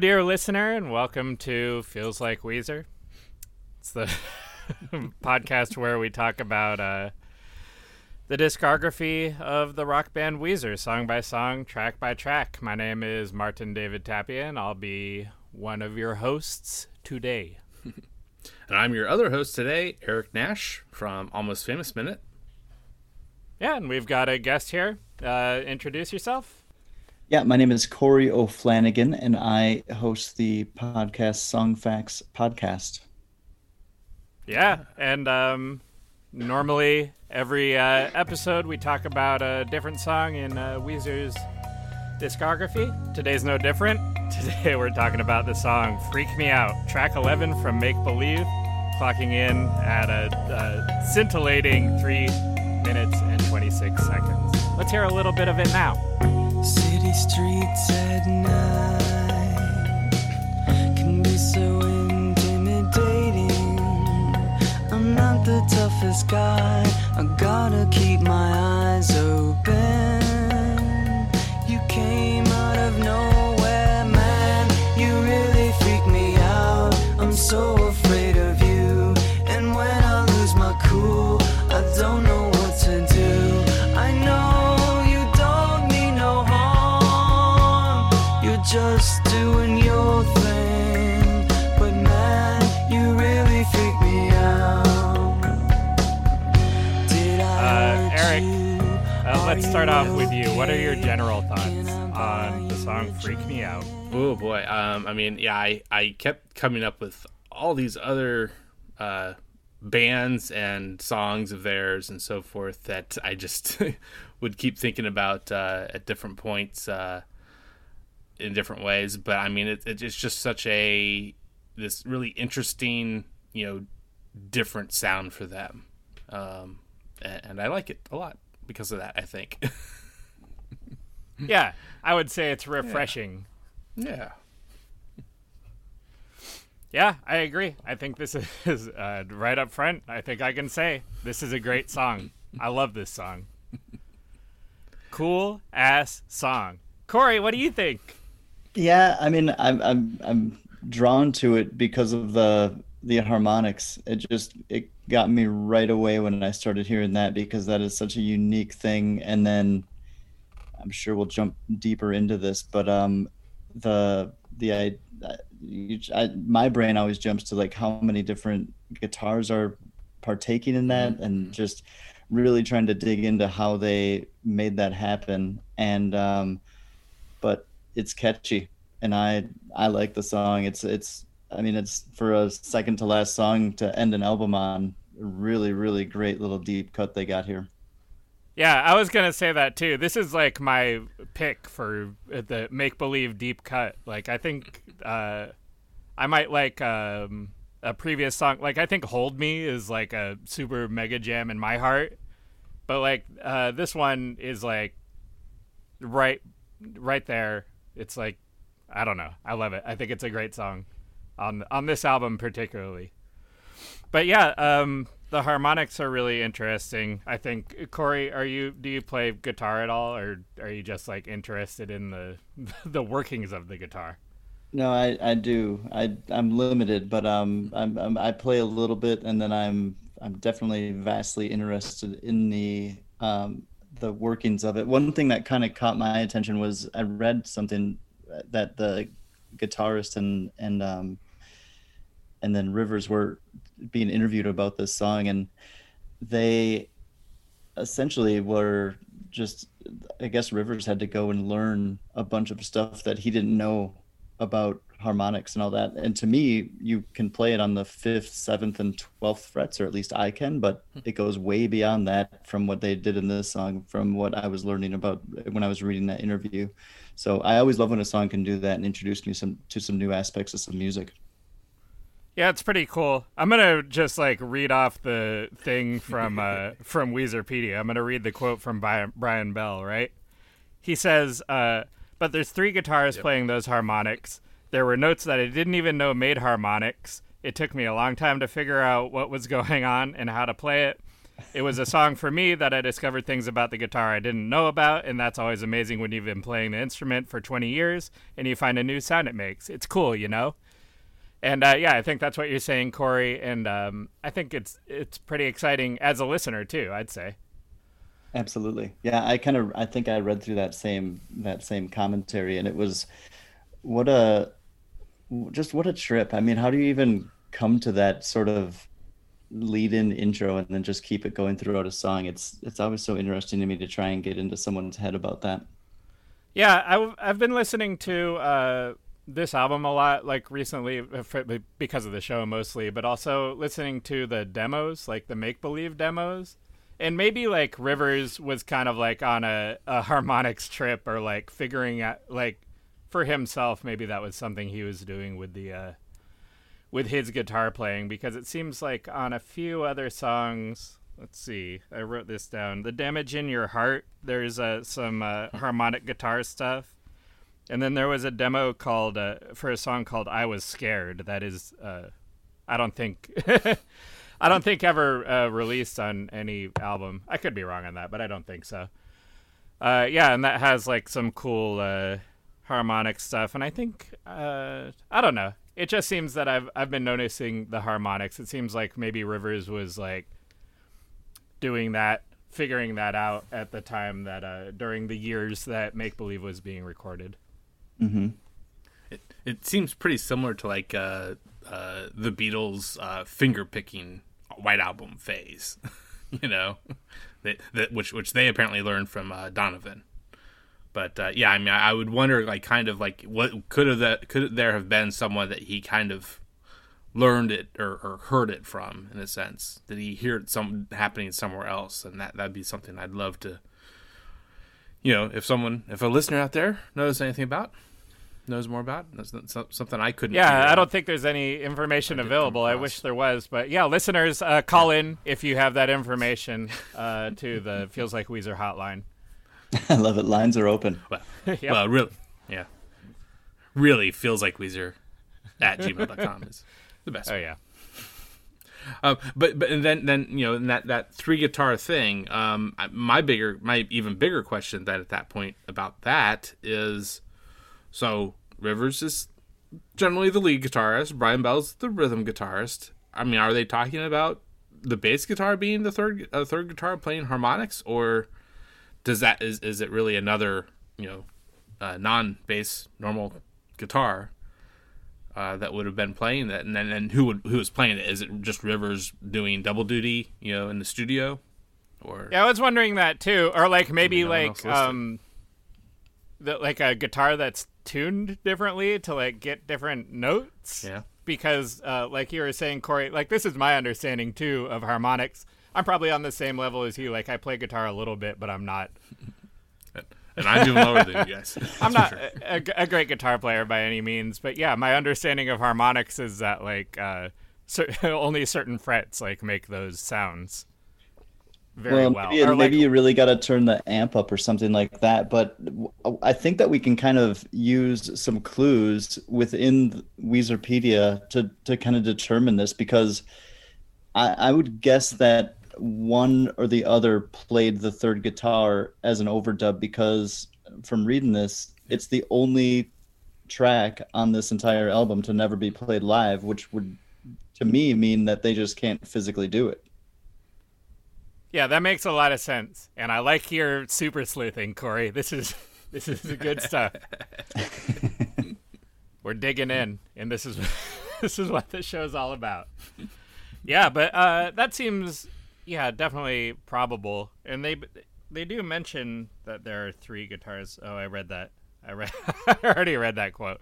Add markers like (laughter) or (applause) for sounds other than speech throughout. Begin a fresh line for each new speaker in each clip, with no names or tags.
Dear listener, and welcome to Feels Like Weezer. It's the (laughs) podcast where we talk about uh, the discography of the rock band Weezer, song by song, track by track. My name is Martin David Tapia, and I'll be one of your hosts today. (laughs)
and I'm your other host today, Eric Nash from Almost Famous Minute.
Yeah, and we've got a guest here. Uh, introduce yourself.
Yeah, my name is Corey O'Flanagan, and I host the podcast Song Facts podcast.
Yeah, and um, normally every uh, episode we talk about a different song in uh, Weezer's discography. Today's no different. (laughs) Today we're talking about the song "Freak Me Out," track 11 from Make Believe, clocking in at a, a scintillating three minutes and 26 seconds. Let's hear a little bit of it now.
City streets at night can be so intimidating. I'm not the toughest guy, I gotta keep my eyes open. You came out of nowhere, man. You really freak me out. I'm so
let's start off with you. What are your general thoughts on the song "Freak Me Out"?
Oh boy. Um, I mean, yeah, I, I kept coming up with all these other uh, bands and songs of theirs and so forth that I just (laughs) would keep thinking about uh, at different points uh, in different ways. But I mean, it, it's just such a this really interesting, you know, different sound for them, um, and, and I like it a lot because of that. I think. (laughs)
Yeah, I would say it's refreshing.
yeah.
Yeah, I agree. I think this (laughs) is uh, right up front. I think I can say this is a great song. I love this song. Cool ass song. Corey, what do you think?
Yeah, I mean, I'm I'm I'm drawn to it because of the the harmonics. It just it got me right away when I started hearing that because that is such a unique thing. And then I'm sure we'll jump deeper into this, but um, the the I, I my brain always jumps to like how many different guitars are partaking in that, and just really trying to dig into how they made that happen. And um, but it's catchy and i i like the song it's it's i mean it's for a second to last song to end an album on really really great little deep cut they got here
Yeah, I was gonna say that too. This is like my pick for the make believe deep cut. Like I think uh, I might like um, a previous song. Like I think "Hold Me" is like a super mega jam in my heart, but like uh, this one is like right, right there. It's like I don't know. I love it. I think it's a great song on on this album particularly. But yeah, um, the harmonics are really interesting. I think Corey, are you do you play guitar at all, or are you just like interested in the (laughs) the workings of the guitar?
no i i do i i'm limited but um I'm, I'm i play a little bit and then i'm i'm definitely vastly interested in the um the workings of it one thing that kind of caught my attention was i read something that the guitarist and and um and then Rivers were being interviewed about this song, and they essentially were just, I guess Rivers had to go and learn a bunch of stuff that he didn't know about harmonics and all that. And to me, you can play it on the fifth, seventh, and twelfth frets, or at least I can, but hmm. it goes way beyond that from what they did in this song, from what I was learning about when I was reading that interview. So I always love when a song can do that and introduce me some to some new aspects of some music.
Yeah, it's pretty cool. I'm gonna just like read off the thing from uh, (laughs) from Weezerpedia. I'm gonna read the quote from Brian Bell. Right? He says, uh, "But there's three guitars playing those harmonics. There were notes that I didn't even know made harmonics. It took me a long time to figure out what was (laughs) going on and how to play it. it was a song for me that I discovered things about the guitar I didn't know about, and that's always amazing when you've been playing the instrument for 20 years and you find a new sound it makes. It's cool, you know. And uh, yeah, I think that's what you're saying, Corey, and um, I think it's it's pretty exciting as a listener too. I'd say.
Absolutely. Yeah, I kind of I think I read through that same that same commentary and it was what a just what a trip. I mean, how do you even come to that sort of lead in intro and then just keep it going throughout a song? It's it's always so interesting to me to try and get into someone's head about that.
Yeah, I, I've been listening to uh, this album a lot, like recently, uh, because of the show mostly, but also listening to the demos, like the make believe demos. And maybe like Rivers was kind of like on a, a harmonics trip or like figuring out like for himself maybe that was something he was doing with the uh with his guitar playing because it seems like on a few other songs let's see i wrote this down. The damage in your heart there's uh, some uh, harmonic guitar stuff and then there was a demo called uh, for a song called i was scared that is uh, i don't think (laughs) I don't think ever uh, released on any album. I could be wrong on that, but I don't think so. Uh, yeah, and that has like some cool uh, harmonic stuff, and I think uh, I don't know. It just seems that I've I've been noticing the harmonics. It seems like maybe Rivers was like doing that, figuring that out at the time that during the years that Make Believe was being recorded.
Mm-hmm.
It it seems pretty similar to like uh, uh, the Beatles uh, finger picking White Album phase, (laughs) you know, that, that which which they apparently learned from uh, Donovan. But uh, yeah, I mean, I, I would wonder, like, kind of like, what could have that could there have been someone that he kind of learned it or, or heard it from in a sense? Did he hear it some happening somewhere else? And that that'd be something I'd love to, you know, if someone, if a listener out there knows anything about, knows more about. That's something I couldn't.
Yeah, I don't think there's any information available. I wish there was, but yeah, listeners, uh, call in if you have that (laughs) information uh, to the Feels Like Weezer hotline. (laughs)
I love it. Lines are open.
Well, (laughs) yep. well really, yeah, really feels like Weezer at gmail.com is the best.
Oh yeah.
Um, but but and then then you know that that three guitar thing. Um, my bigger my even bigger question that at that point about that is, so Rivers is generally the lead guitarist. Brian Bell's the rhythm guitarist. I mean, are they talking about the bass guitar being the third uh, third guitar playing harmonics, or does that is is it really another you know uh, non bass normal guitar uh, that would have been playing that, and then and who would who was playing it? Is it just Rivers doing double duty, you know, in the studio, or
yeah, I was wondering that too, or like maybe like um, the, like a guitar that's tuned differently to like get different notes.
Yeah.
Because, uh, like you were saying, Corey, like this is my understanding too of harmonics. I'm probably on the same level as you. Like I play guitar a little bit, but I'm not. (laughs)
and I'm doing lower than you guys. (laughs)
I'm not sure. a, a, great guitar player by any means, but yeah, my understanding of harmonics is that like uh, cer- (laughs) only certain frets like make those sounds very well.
well. Maybe, like, you really got to turn the amp up or something like that. But I think that we can kind of use some clues within Weezerpedia to to kind of determine this because I, I would guess that one or the other played the third guitar as an overdub because from reading this, it's the only track on this entire album to never be played live, which would to me mean that they just can't physically do it.
Yeah, that makes a lot of sense, and I like your super sleuthing, Corey. This is (laughs) this is the good stuff. (laughs) We're digging in, and this is (laughs) this is what the is all about. Yeah, but uh, that seems yeah definitely probable, and they they do mention that there are three guitars. Oh, I read that. I read I already read that quote.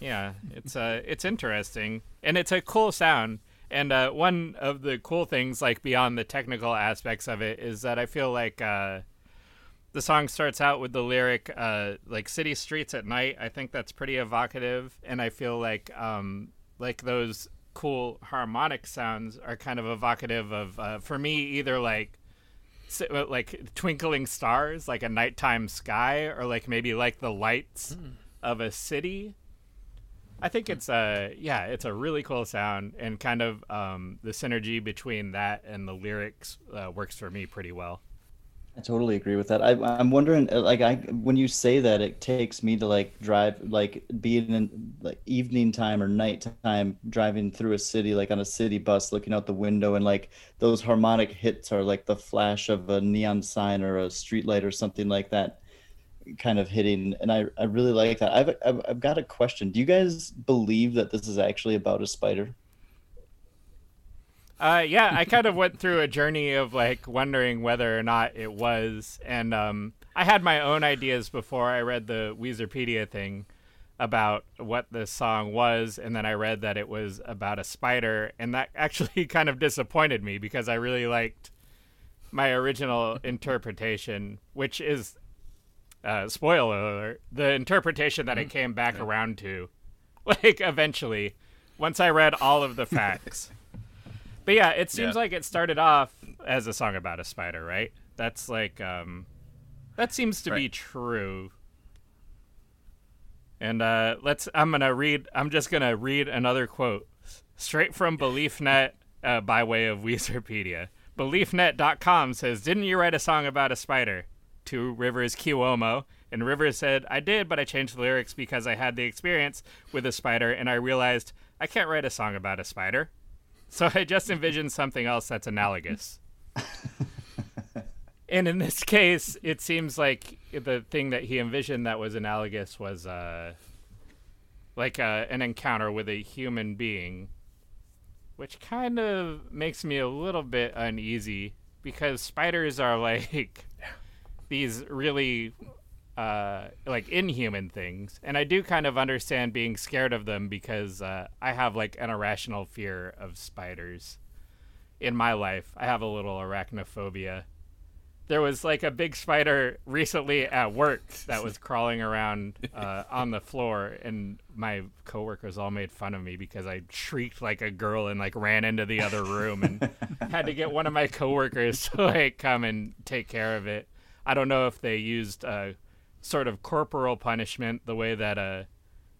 Yeah, it's uh it's interesting, and it's a cool sound and uh, one of the cool things, like beyond the technical aspects of it, is that I feel like uh, the song starts out with the lyric uh, like "city streets at night." I think that's pretty evocative, and I feel like um, like those cool harmonic sounds are kind of evocative of uh, for me either like like twinkling stars, like a nighttime sky, or like maybe like the lights mm. of a city I think it's a yeah, it's a really cool sound, and kind of um, the synergy between that and the lyrics uh, works for me pretty well.
I totally agree with that. I, I'm wondering, uh, like, I when you say that, it takes me to like drive, like, being in like evening time or nighttime, driving through a city, like on a city bus, looking out the window, and like those harmonic hits are like the flash of a neon sign or a street light or something like that, kind of hitting. And I, I really like that. I've, I've, I've got a question. Do you guys believe that this is actually about a spider?
Uh, yeah, I kind of went through a journey of like wondering whether or not it was, and um, I had my own ideas before I read the Weezerpedia thing about what the song was, and then I read that it was about a spider, and that (laughs) actually kind of disappointed me because I really liked my original interpretation, which is uh, spoiler alert, the interpretation that it came back around to, (laughs) like eventually, once I read all of the facts. (laughs) But yeah, it seems
Yeah.
like it started off as a song about a spider, right? That's like um that seems to be true. And uh let's I'm going to read I'm just going to read another quote straight from BeliefNet uh, by way of Weezerpedia. BeliefNet.com says, "Didn't you write a song about a spider?" To Rivers Cuomo, and Rivers said, "I did, but I changed the lyrics because I had the experience with a spider and I realized I can't write a song about a spider." So I just envisioned something else that's analogous. (laughs) and in this case, it seems like the thing that he envisioned that was analogous was uh, like uh, an encounter with a human being, which kind of makes me a little bit uneasy because spiders are (laughs) like these really uh, like inhuman things, and I do kind of understand being scared of them because uh, I have like an irrational fear of spiders. In my life, I have a little arachnophobia. There was like a big spider recently at work that was (laughs) crawling around uh, on the floor, and my coworkers all made fun of me because I shrieked like a girl and like ran into the other room and had to get one of my (laughs) coworkers to like come and take care of it. I don't know if they used uh, sort of corporal punishment the way that uh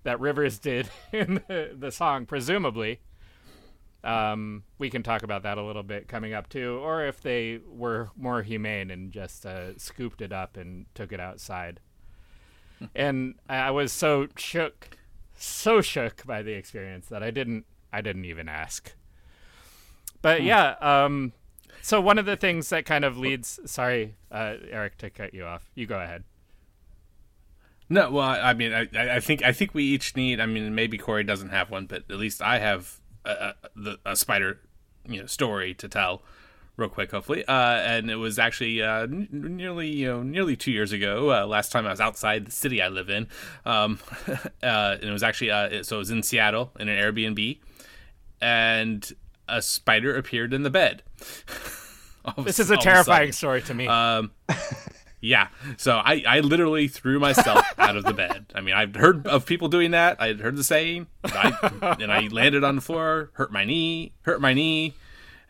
that Rivers did (laughs) in the, the song, presumably. Um, we can talk about that a little bit coming up too, or if they were more humane and just uh, scooped it up and took it outside. and I I was so shook, so shook by the experience that I didn't, I didn't even ask. But yeah, um, so one of the things that kind of leads, sorry, uh, Eric, to cut you off. You go ahead.
No, well, I mean, I, I think I think we each need. I mean, maybe Corey doesn't have one, but at least I have a, a, a spider, you know, story to tell, real quick, hopefully. Uh, and it was actually uh, n- nearly, you know, nearly two years ago. Uh, last time I was outside the city I live in, um, (laughs) uh, and it was actually uh, so it was in Seattle in an Airbnb, and a spider appeared in the bed. (laughs)
This is a terrifying
sudden.
story to me.
Um, yeah. So I, I literally threw myself (laughs) out of the bed. I mean, I've heard of people doing that. I had heard the saying. I, and I landed on the floor, hurt my knee, hurt my knee,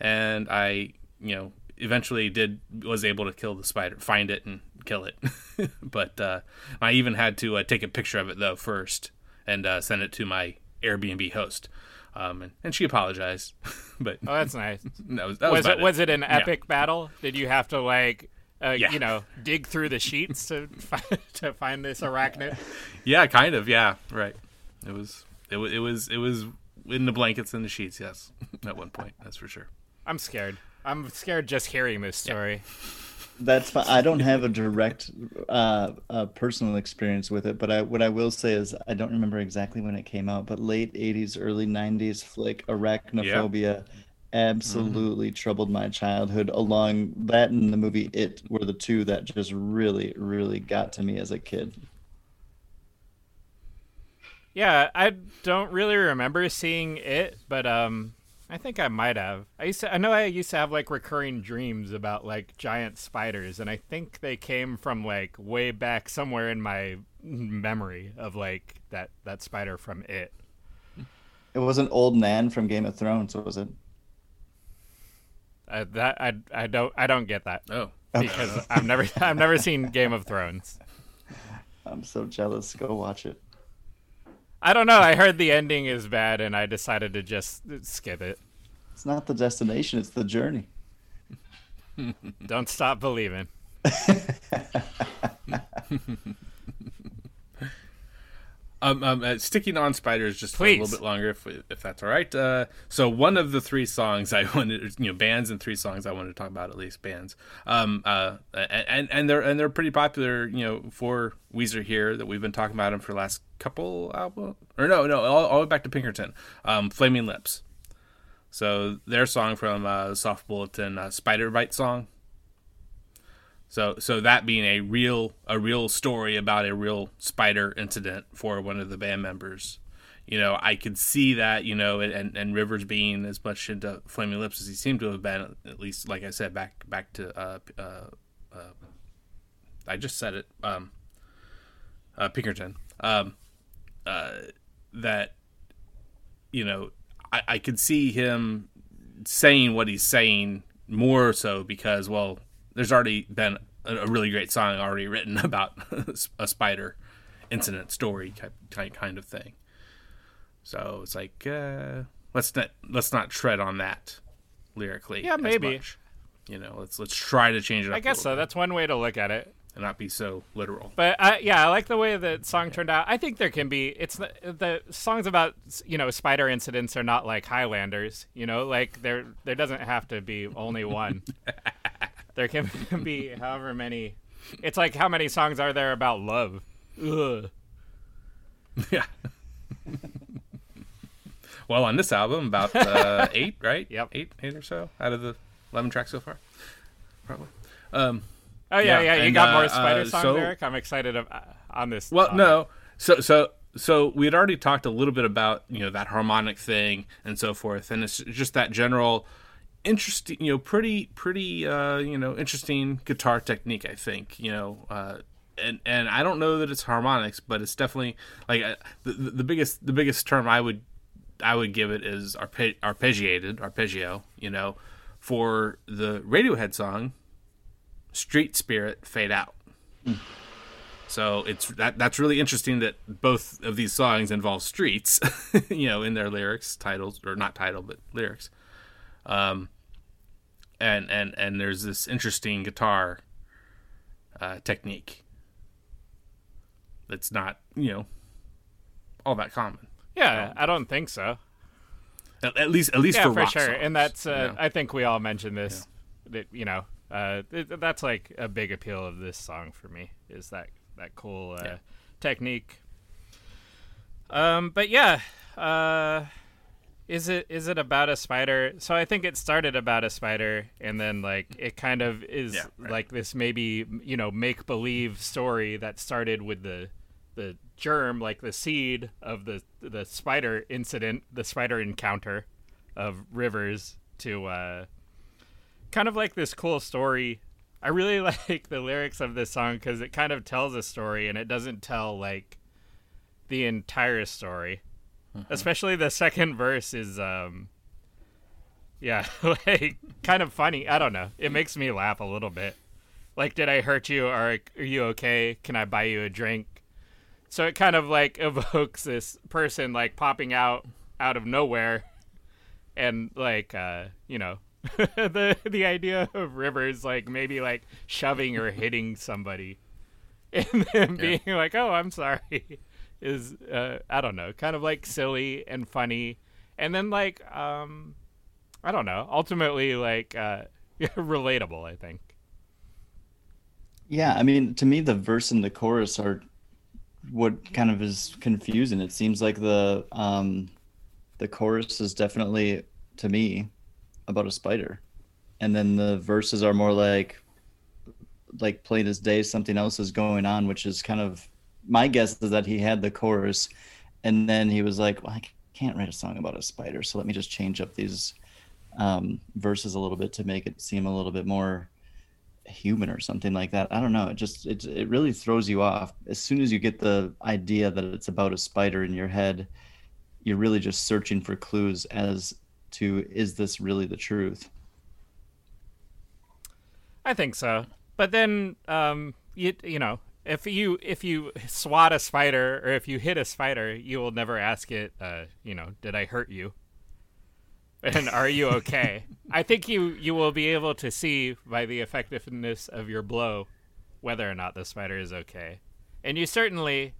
and I, you know, eventually did was able to kill the spider, find it and kill it. (laughs) but uh, I even had to uh, take a picture of it though first and uh, send it to my Airbnb host. Um, and, and she apologized, (laughs) but
oh, that's nice. (laughs)
that was that
was
about
it was it an
Yeah.
epic battle? Did you have to like uh,
Yeah.
you know dig through the sheets to (laughs) find, to find this arachnid?
Yeah, kind of. Yeah, right. It was. It was. It was. It was in the blankets and the sheets. Yes, at one point. That's for sure.
I'm scared. I'm scared just hearing this story.
That's fine. I don't have a direct uh, uh, personal experience with it, but I what I will say is I don't remember exactly when it came out, but late '80s, early '90s flick Arachnophobia absolutely troubled my childhood. Along that and the movie It were the two that just really, really got to me as a kid.
Yeah, I don't really remember seeing it, but um, I think I might have. I used to, I know I used to have like recurring dreams about like giant spiders, and I think they came from like way back somewhere in my memory of like that that spider from it.
It was an old Nan from Game of Thrones, was it?
Uh, that I I don't I don't get that
Oh,
because I've never I've never seen Game of Thrones. (laughs)
I'm so jealous. Go watch it.
I don't know. I heard the ending is bad, and I decided to just skip it.
It's not the destination; it's the journey.
Don't stop believing. (laughs)
Um, um, uh, sticking on spiders just for a little bit longer, if, if that's all right. Uh, so one of the three songs I (laughs) wanted, you know, bands and three songs I wanted to talk about at least bands. Um, uh, and and they're and they're pretty popular, you know, for Weezer here that we've been talking about them for the last couple album or no, no, all, all the way back to Pinkerton, um, Flaming Lips. So their song from uh, Soft Bulletin, uh, Spider Bite song. So so that being a real a real story about a real spider incident for one of the band members. You know, I could see that, you know, and, and Rivers being as much into Flaming Lips as he seemed to have been, at least, like I said, back back to, uh, uh, uh, I just said it, um, uh, Pinkerton, um, uh, that, you know, I, I could see him saying what he's saying more so because, well, there's already been a, a really great song already written (laughs) about a spider incident story type, kind of thing. So it's like uh, let's not let's not tread on that lyrically.
Yeah, maybe.
much. You know, let's let's try to change it. up
I guess so.
bit
That's one way to look at it.
and not be so literal.
But I, yeah, I like the way the song turned out. I think there can be. It's the, the songs about you know spider incidents are not like Highlanders. You know, like there there doesn't have to be only one. (laughs) there can (laughs) be however many. It's like how many songs are there about love? Ugh. (laughs)
yeah. well, on this album, about uh, (laughs) eight, right?
Yep.
Eight, eight or so out of the eleven tracks so far, probably. Um,
Oh yeah,
Yeah,
yeah. You
and,
got
uh,
more spider
uh,
songs,
so-
Eric. I'm excited of, uh, on this.
Well, no. So so so we had already talked a little bit about you know that harmonic thing and so forth, and it's just that general interesting, you know, pretty pretty uh, you know interesting guitar technique. I think you know. Uh, and, and I don't know that it's harmonics, but it's definitely like uh, the, the biggest the biggest term I would I would give it is arpe- arpeggiated arpeggio. You know, for the Radiohead song, "Street Spirit Fade Out." So it's that that's really interesting that both of these songs involve streets, (laughs) you know, in their lyrics, titles or not title but lyrics. Um, and and and there's this interesting guitar uh, technique that's not you know all that common.
Yeah, I don't think so.
At, at least at least
yeah,
for,
for,
rock
sure.
songs,
and that's uh,
you know?
I think we all mentioned this. That you know, uh, th- that's like a big appeal of this song for me is that that cool uh,
Yeah.
technique. Um, but yeah, uh, is it is it about a spider? So I think it started about a spider, and then like it kind of is
Yeah, right.
like this maybe you know make believe story that started with the the germ, like the seed of the the spider incident, the spider encounter of Rivers to uh, kind of like this cool story. I really (laughs) like the lyrics of this song because it kind of tells a story and it doesn't tell like the entire story. Especially the second verse is um yeah, (laughs) like kind of funny. I don't know. It makes me laugh a little bit. Like, did I hurt you? Are are you okay? Can I buy you a drink? So it kind of like (laughs) evokes this person like popping out out of nowhere and like uh you know (laughs) the the idea of rivers like maybe like shoving or hitting somebody and then being like oh i'm sorry is uh i don't know kind of like silly and funny and then like um i don't know ultimately like uh (laughs) relatable i think
Yeah, I mean, to me, the verse and the chorus are what kind of is confusing. It seems like the um, the chorus is definitely to me about a spider, and then the verses are more like like plain as day. Something else is going on, which is kind of my guess is that he had the chorus, and then he was like, well, I can't write a song about a spider, so let me just change up these um, verses a little bit to make it seem a little bit more human or something like that. I don't know. It just it it really throws you off. As soon as you get the idea that it's about a spider in your head, you're really just searching for clues as to is this really the truth?
I think so. But then, um, you you know, if you if you swat a spider or if you hit a spider, you will never ask it, uh, you know, did I hurt you? And are you okay? (laughs) I think you you will be able to see by the effectiveness of your blow whether or not the spider is okay. And you certainly,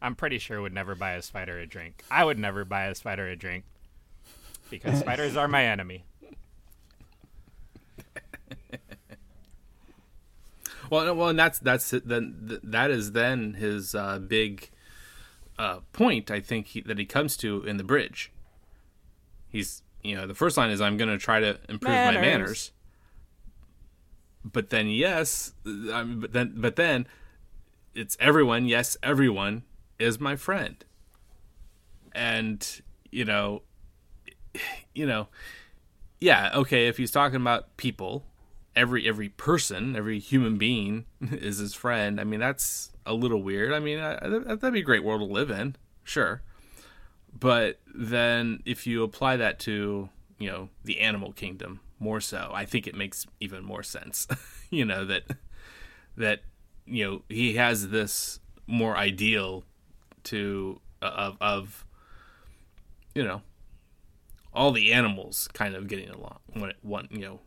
I'm pretty sure, would never buy a spider a drink. I would never buy a spider a drink because spiders are my enemy. (laughs)
Well, well, and that's that's then that is then his uh, big uh, point. I think he, that he comes to in the bridge. He's you know the first line is I'm going to try to improve my
Manners.
manners, but then yes, I mean, but then but then it's everyone. Yes, everyone is my friend, and you know, (sighs) you know, yeah, okay. If he's talking about people, every every person, every human being (laughs) is his friend. I mean, that's a little weird. I mean, I, that'd be a great world to live in, sure. But then, if you apply that to you know the animal kingdom more so, I think it makes even more sense. (laughs) you know that that you know he has this more ideal to uh, of of you know all the animals kind of getting along when it want you know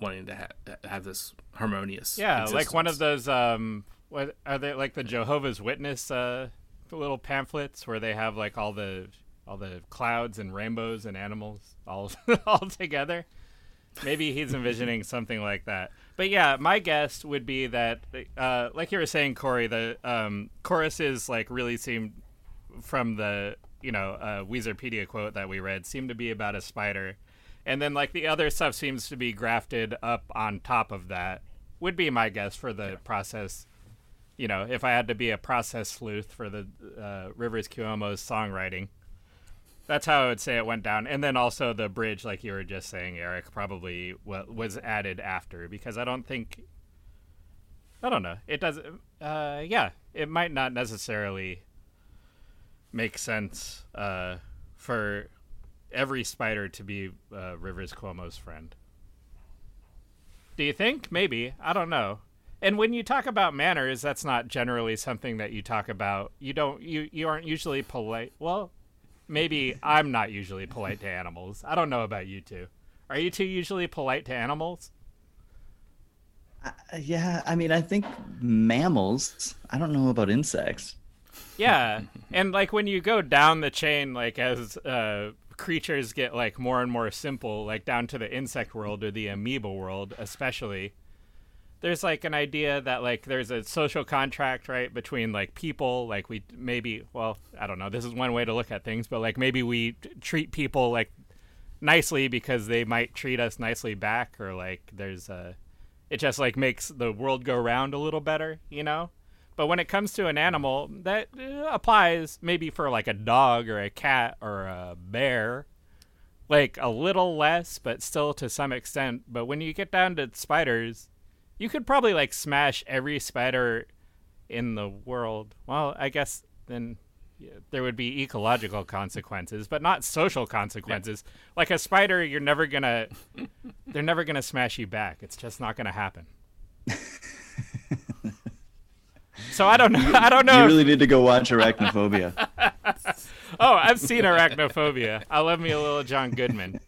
wanting to ha- have this harmonious
Yeah, like one of those. Um, what are they like the Jehovah's Witness uh, little pamphlets where they have like all the all the clouds and rainbows and animals all (laughs) all together? Maybe he's envisioning (laughs) something like that. But yeah, my guess would be that, uh, like you were saying, Corey, the um, choruses like really seem from the you know uh, Weezerpedia quote that we read seem to be about a spider, and then like the other stuff seems to be grafted up on top of that. Would be my guess for the process. You know, if I had to be a process sleuth for the uh, Rivers Cuomo's songwriting, that's how I would say it went down. And then also the bridge, like you were just saying, Eric, probably wa- was added after because I don't think. I don't know. It does. Uh, yeah, it might not necessarily make sense uh, for every spider to be uh, Rivers Cuomo's friend. Do you think? Maybe. I don't know. And when you talk about manners, that's not generally something that you talk about. You don't. You you aren't usually polite. Well, maybe I'm not usually polite to animals. I don't know about you two. Are you two usually polite to animals?
Uh, yeah, I mean, I think mammals. I don't know about insects.
Yeah, and like when you go down the chain, like as uh, creatures get like more and more simple, like down to the insect world or the amoeba world, especially. There's like an idea that like there's a social contract right between like people, like we maybe well I don't know. This is one way to look at things, but like maybe we t- treat people like nicely because they might treat us nicely back, or like there's a it just like makes the world go round a little better, you know. But when it comes to an animal, that uh, applies maybe for like a dog or a cat or a bear, like a little less, but still to some extent. But when you get down to spiders, you could probably like smash every spider in the world. Well, I guess then yeah, there would be ecological consequences, but not social consequences. Like a spider, you're never gonna, they're never gonna smash you back. It's just not gonna happen. (laughs) so I don't know. (laughs) I don't know.
You really need to go watch Arachnophobia. (laughs)
Oh, I've seen Arachnophobia. I love me a little John Goodman.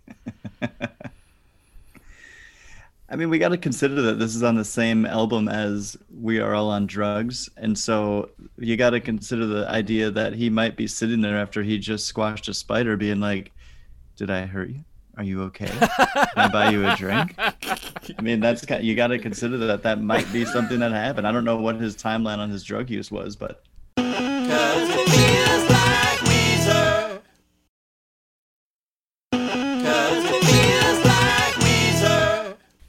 I mean, we got to consider that this is on the same album as We Are All on Drugs. And so you got to consider the idea that he might be sitting there after he just squashed a spider, being like, Did I hurt you? Are you okay? Can I buy you a drink? I mean, that's kind of, you got to consider that that might be something that happened. I don't know what his timeline on his drug use was, but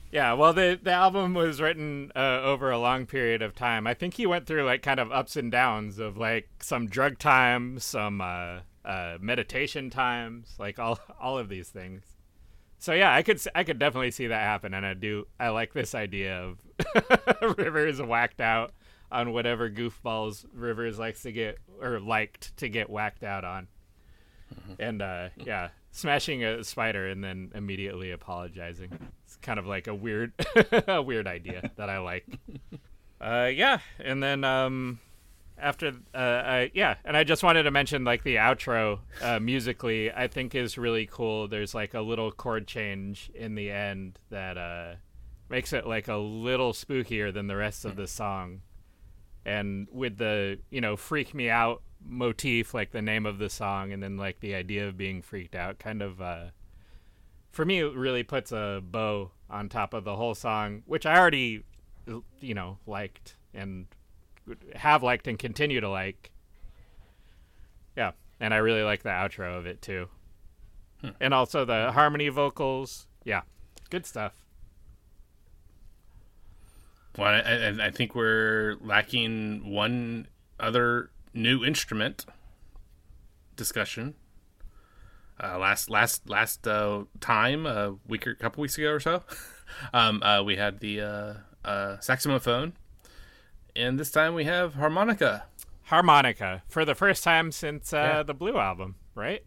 Yeah, well, the the album was written uh, over a long period of time. I think he went through like kind of ups and downs of like some drug time, some uh, uh, meditation times, like all all of these things. So yeah, I could I could definitely see that happen, and I do I like this idea of (laughs) Rivers whacked out on whatever goofballs Rivers likes to get or liked to get whacked out on, and uh, yeah, smashing a spider and then immediately apologizing. It's kind of like a weird (laughs) a weird idea that I like. (laughs) Uh, yeah, and then um, after uh, I, yeah, and I just wanted to mention like the outro uh, musically, I think is really cool. There's like a little chord change in the end that uh, makes it like a little spookier than the rest of the song, and with the you know freak me out motif, like the name of the song, and then like the idea of being freaked out, kind of uh, for me, it really puts a bow on top of the whole song, which I already you know liked and have liked and continue to like. Yeah, and I really like the outro of it too, and also the harmony vocals. Yeah, good stuff.
Well, I, I, think we're lacking one other new instrument discussion. Uh, last last last uh, time a week or a couple weeks ago or so, (laughs) um, uh, we had the uh, uh, saxophone, and this time we have harmonica.
Harmonica for the first time since uh,
Yeah.
the Blue album, right?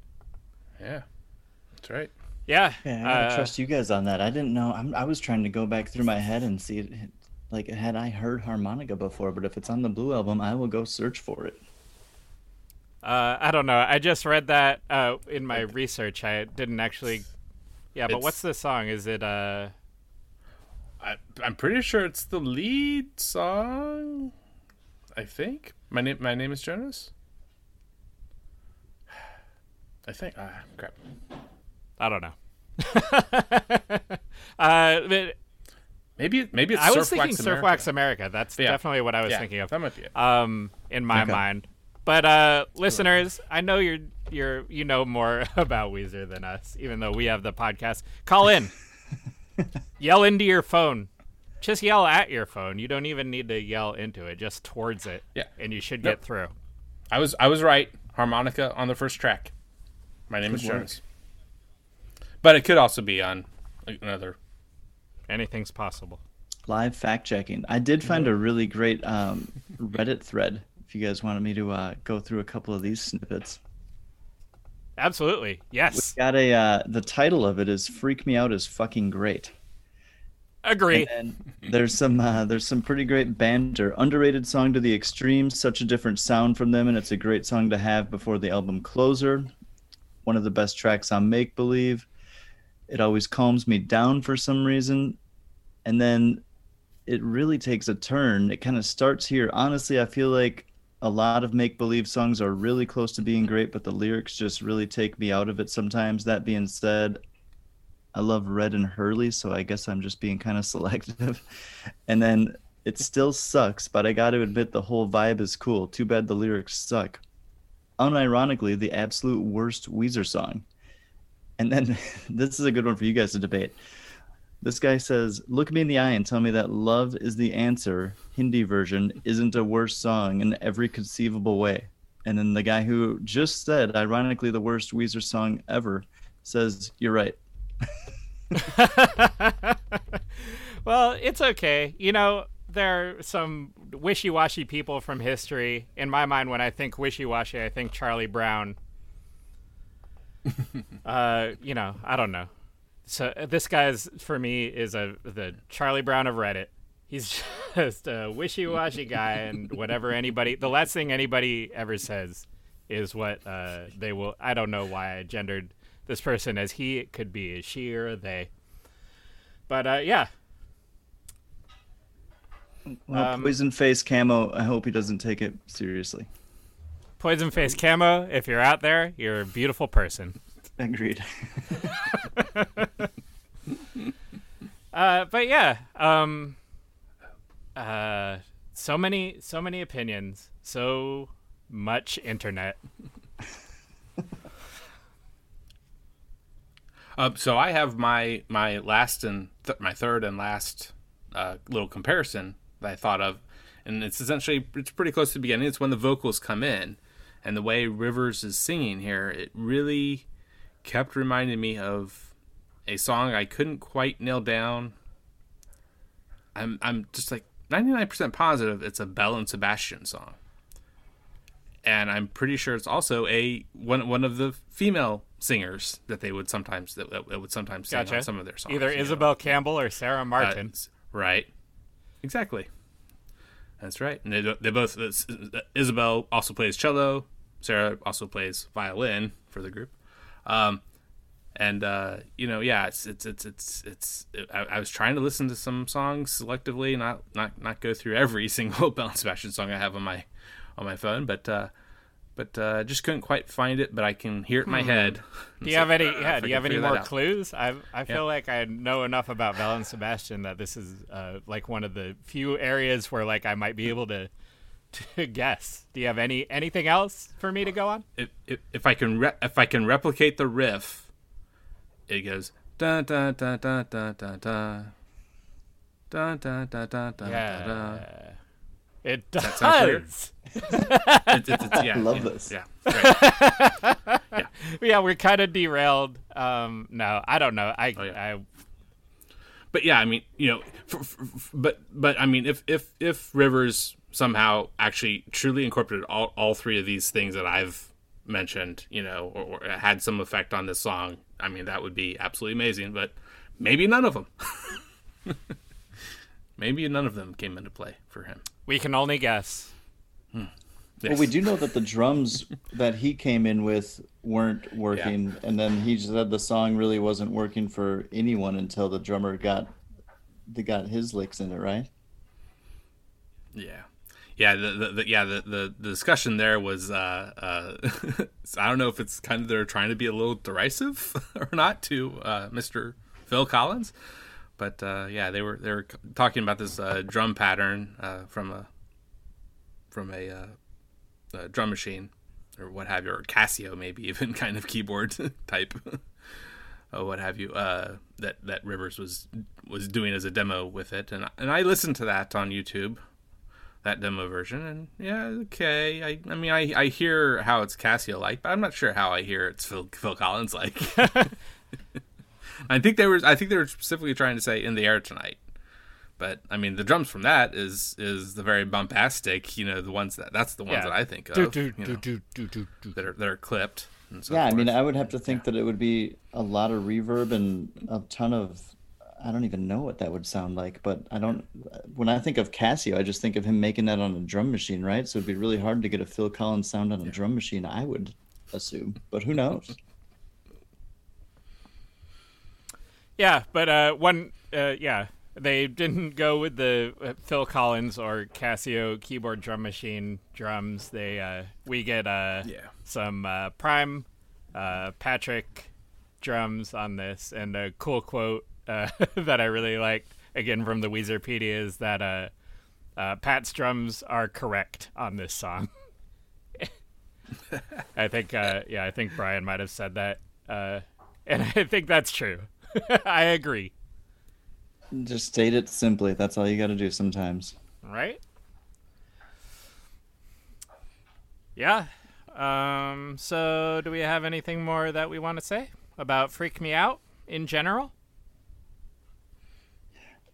Yeah, that's right.
Yeah.
Yeah, I
uh,
trust you guys on that. I didn't know. I'm, I was trying to go back through my head and see it. Like, had I heard harmonica before? But if it's on the Blue album, I will go search for it.
Uh, I don't know. I just read that uh, in my research. I didn't actually. Yeah, but
It's-
what's the song? Is it uh?
I, I'm pretty sure it's the lead song. I think my name my name is Jonas. I think ah crap.
I don't know. (laughs) uh, but
Maybe maybe it's
I was
Surf
thinking
Wax
Surf
America.
Wax America. That's
Yeah.
definitely what I was
yeah,
thinking of.
That might be it.
um, in my
Okay.
mind. But uh, listeners, I know you're you're you know more (laughs) about Weezer than us, even though we have the podcast. Call in, (laughs) yell into your phone. Just yell at your phone. You don't even need to yell into it, just towards it.
Yeah.
and you should
Nope.
get through.
I was I was right. Harmonica on the first track. My name is
work.
Jonas. But it could also be on another.
Anything's possible.
Live fact checking. I did find a really great um, Reddit thread. If you guys wanted me to uh, go through a couple of these snippets,
Absolutely, yes.
We got a. Uh, the title of it is "Freak Me Out is fucking great."
Agree.
And there's some uh, there's some pretty great banter. Underrated song to the extreme. Such a different sound from them, and it's a great song to have before the album closer. One of the best tracks on Make Believe. It always calms me down for some reason, and then it really takes a turn. It kind of starts here. Honestly, I feel like a lot of Make Believe songs are really close to being great, but the lyrics just really take me out of it sometimes. That being said, I love Red and Hurley, so I guess I'm just being kind of (laughs) selective. And then it still sucks, but I got to admit the whole vibe is cool. Too bad the lyrics suck. Unironically, the absolute worst Weezer song. And then (laughs) this is a good one for you guys to debate. This guy says, Look me in the eye and tell me that Love is the Answer, Hindi version, isn't a worse song in every conceivable way. And then the guy who just said, ironically, the worst Weezer song ever says, You're right. (laughs)
well, it's okay. You know, there are some wishy-washy people from history. In my mind, when I think wishy-washy, I think Charlie Brown. (laughs) uh, you know, I don't know. So uh, this guy's for me is a the Charlie Brown of Reddit. He's (laughs) just a wishy-washy guy, and whatever anybody, the last thing anybody ever says is what uh, they will. I don't know why I gendered this person as he. It could be a she or a they. But uh, yeah,
Well,
Um,
Poison Face Camo, I hope he doesn't take it seriously.
Poison Face Camo, if you're out there, you're a beautiful person.
Agreed. (laughs)
Uh, but yeah, um, uh, so many, so many opinions, so much internet.
Uh, (laughs) so I have my my last and th- my third and last uh, little comparison that I thought of, and it's essentially it's pretty close to the beginning. It's when the vocals come in, and the way Rivers is singing here, it really kept reminding me of a song I couldn't quite nail down. I'm I'm just like 99% positive it's a Belle and Sebastian song. And I'm pretty sure it's also a one one of the female singers that they would sometimes that, that would sometimes sing
Gotcha.
on some of their songs.
Either
you know.
Isobel Campbell or Sarah
Uh,
Martin.
s- right. Exactly. That's right. And they they both Isobel also plays cello. Sarah also plays violin for the group. Um, and uh, you know, yeah, it's it's it's it's it's. It, I, I, was trying to listen to some songs selectively, not not not go through every (laughs) single Belle and Sebastian song I have on my on my phone, but uh, but uh, just couldn't quite find it. But I can hear it in my hmm. head.
Do (laughs) you have any? Yeah. Do you have any more clues? I I feel yeah. like I know enough about Belle and Sebastian that this is uh, like one of the few areas where like I might be able to to (laughs) guess. Do you have any anything else for me to go on?
If if, if I can re- if I can replicate the riff, it goes da da da da da da da. Da, da, da, da, da,
yeah. da, da. It does. (laughs)
it's, it's, it's, yeah, I love
yeah,
this.
Yeah, right. (laughs)
yeah, yeah. We're kind of derailed. Um, no, I don't know. I, oh, yeah. I.
But yeah, I mean, you know, for, for, but but I mean, if if if Rivers somehow actually truly incorporated all all three of these things that I've mentioned, you know, or, or had some effect on this song, I mean, that would be absolutely amazing. But maybe none of them. (laughs) maybe none of them came into play for him.
We can only guess.
Hmm. Yes. Well, we do know that the drums that he came in with weren't working, yeah. and then he said the song really wasn't working for anyone until the drummer got they got his licks in it, right?
Yeah, yeah, the, the, the yeah the, the, the discussion there was uh, uh, (laughs) I don't know if it's kind of they're trying to be a little derisive (laughs) or not to uh, Mr. Phil Collins, but uh, yeah, they were they were talking about this uh, drum pattern uh, from a from a, a, drum machine or what have you, or Casio maybe (laughs) even kind of keyboard type, or what have you. That that Rivers was was doing as a demo with it, and and I listened to that on YouTube, that demo version, and yeah, okay. I I mean I I hear how it's Casio like, but I'm not sure how I hear it's Phil Phil Collins like. (laughs) I think they were. I think they were specifically trying to say "in the air tonight." But I mean, the drums from that is is the very bombastic. You know, the ones that that's the ones yeah. that I think of. Do, do, you know, do, that are that are clipped. So
yeah,
forth.
I mean, I would have to think yeah. that it would be a lot of reverb and a ton of. I don't even know what that would sound like, but I don't. When I think of Casio, I just think of him making that on a drum machine, right? So it'd be really hard to get a Phil Collins sound on a yeah. drum machine. I would assume, but who knows?
Yeah, but uh, one, uh, yeah, they didn't go with the uh, Phil Collins or Casio keyboard drum machine drums. They uh, we get uh, yeah. some uh, Prime uh, Patrick drums on this, and a cool quote uh, (laughs) that I really liked again from the Weezerpedia is that uh, uh, Pat's drums are correct on this song. (laughs) I think, uh, yeah, I think Brian might have said that, uh, and (laughs) I think that's true. I agree.
Just state it simply. That's all you got to do sometimes.
Right? Yeah. Um, so, do we have anything more that we want to say about Freak Me Out in general?